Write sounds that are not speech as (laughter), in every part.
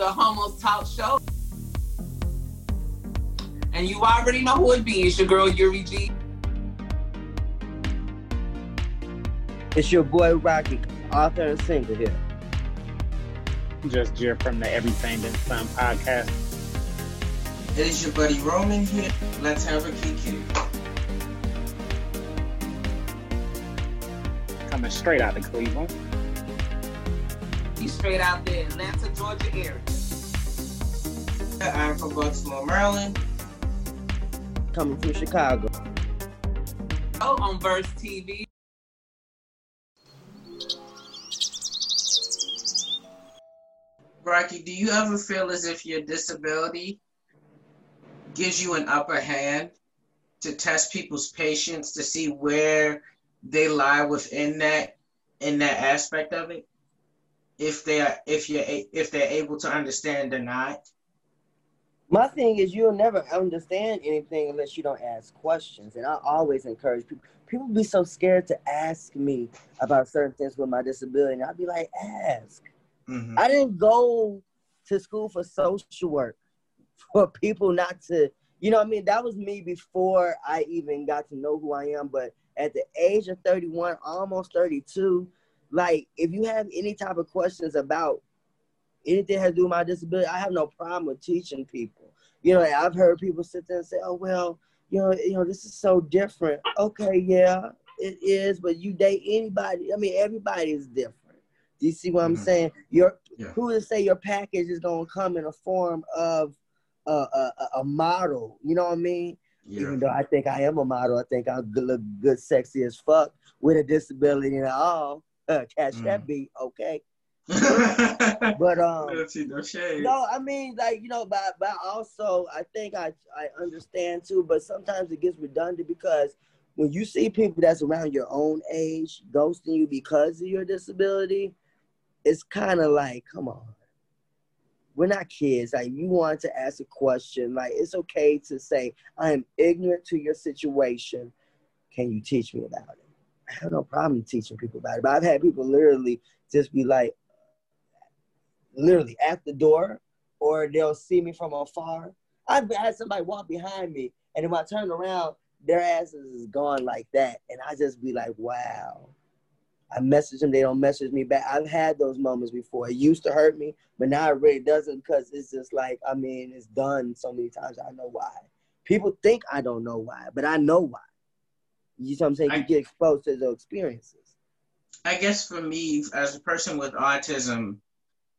the Homos Talk Show. And you already know who it be. It's your girl Yuri G. It's your boy Rocky, author and singer here. Just Jer from the Everything Then Some podcast. It is your buddy Roman here. Let's have a kick Coming straight out of Cleveland. He's straight out there, Atlanta, Georgia area. I'm from Baltimore, Maryland. Coming from Chicago. Oh, on Verse TV. Rocky, do you ever feel as if your disability gives you an upper hand to test people's patience to see where they lie within that in that aspect of it? If they are if you're if they're able to understand or not. My thing is, you'll never understand anything unless you don't ask questions. And I always encourage people. People be so scared to ask me about certain things with my disability. And I'd be like, ask. Mhm. I didn't go to school for social work for people not to, you know what I mean? That was me before I even got to know who I am. But at the age of 31, almost 32, like if you have any type of questions about anything has to do with my disability, I have no problem with teaching people. You know, I've heard people sit there and say, "Oh well, you know, you know, this is so different." Okay, yeah, it is, but you date anybody. I mean, everybody is different. Do you see what I'm Mhm. saying? Your Yeah. who to say your package is gonna come in a form of a, a, a- model? You know what I mean? Yeah. Even though I think I am a model, I think I look good, sexy as fuck with a disability and all. Uh, (laughs) catch that Mhm. beat, okay? (laughs) But um, no no, I mean, like you know, but but also I think I I understand too. But sometimes it gets redundant because when you see people that's around your own age ghosting you because of your disability, it's kind of like, come on, we're not kids. Like you want to ask a question, like it's okay to say, I am ignorant to your situation. Can you teach me about it? I have no problem teaching people about it. But I've had people literally just be like, literally at the door, or they'll see me from afar. I've had somebody walk behind me, and when I turn around, their asses is gone like that, and I just be like, wow. I message them, they don't message me back. I've had those moments before. It used to hurt me, but now it really doesn't because it's just like, I mean, it's done so many times. I know why. People think I don't know why, but I know why. You know what I'm saying? I- You get exposed to those experiences. I guess for me, as a person with autism,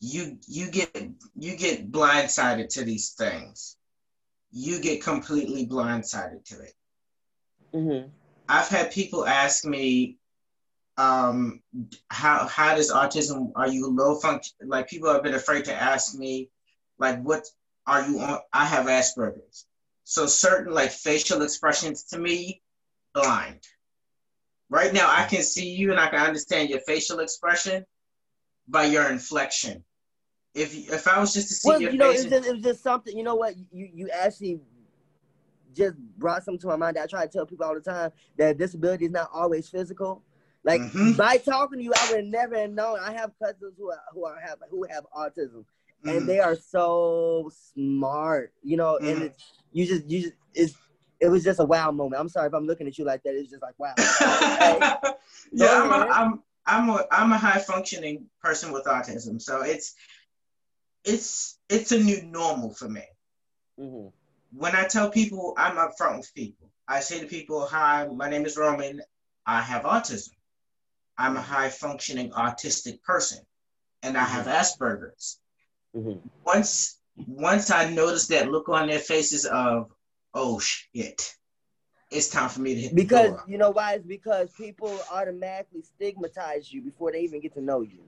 you you get you get blindsided to these things. You get completely blindsided to it. Mm-hmm. I've had people ask me, um, how how does autism? Are you low function? Like people have been afraid to ask me, like, what are you on? I have Asperger's, so certain like facial expressions to me, blind. Right now, I can see you and I can understand your facial expression by your inflection. If if I was just to see Well, you know, it's just, it was just something. You know what? You you actually just brought something to my mind that I try to tell people all the time that disability is not always physical. Like Mhm. by talking to you, I would never have known. I have cousins who are, who are have who have autism, Mhm. and they are so smart. You know, and Mhm. it's you just you just it's it was just a wow moment. I'm sorry if I'm looking at you like that. It's just like wow. (laughs) yeah, I'm a. I'm I'm a I'm a high functioning person with autism, so it's it's it's a new normal for me. hmm When I tell people, I'm upfront with people. I say to people, "Hi, my name is Roman. I have autism. I'm a high functioning autistic person, and I have Asperger's." hmm Once once I notice that look on their faces of, "Oh shit." It's time for me to hit the Because you know why? It's because people automatically stigmatize you before they even get to know you.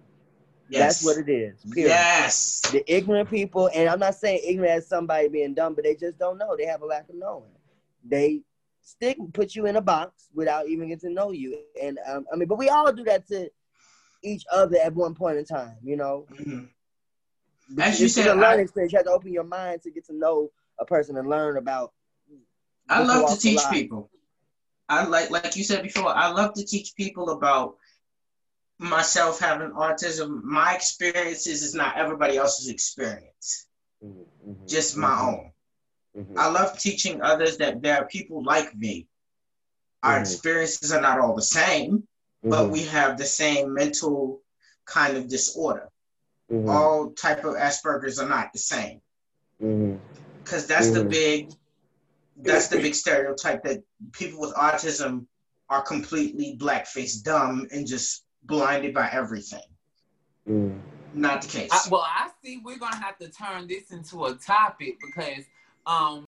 That's what it is. Period. Yes. The ignorant people, and I'm not saying ignorant as somebody being dumb, but they just don't know. They have a lack of knowing. They stick put you in a box without even getting to know you. And um, I mean, but we all do that to each other at one point in time. You know, Mhm. As you said, a learning I- experience. You have to open your mind to get to know a person and learn about. I love to teach people. I like like you said before, I love to teach people about myself having autism, my experiences is not everybody else's experience, Mhm, just my mhm, own. mhm. I love teaching others that there are people like me. Our Mhm. experiences are not all the same, but we have the same mental kind of disorder. All type of Asperger's are not the same. because that's the big that's the big stereotype that people with autism are completely blackface dumb and just blinded by everything Mhm. not the case I, well, I see we're gonna have to turn this into a topic because um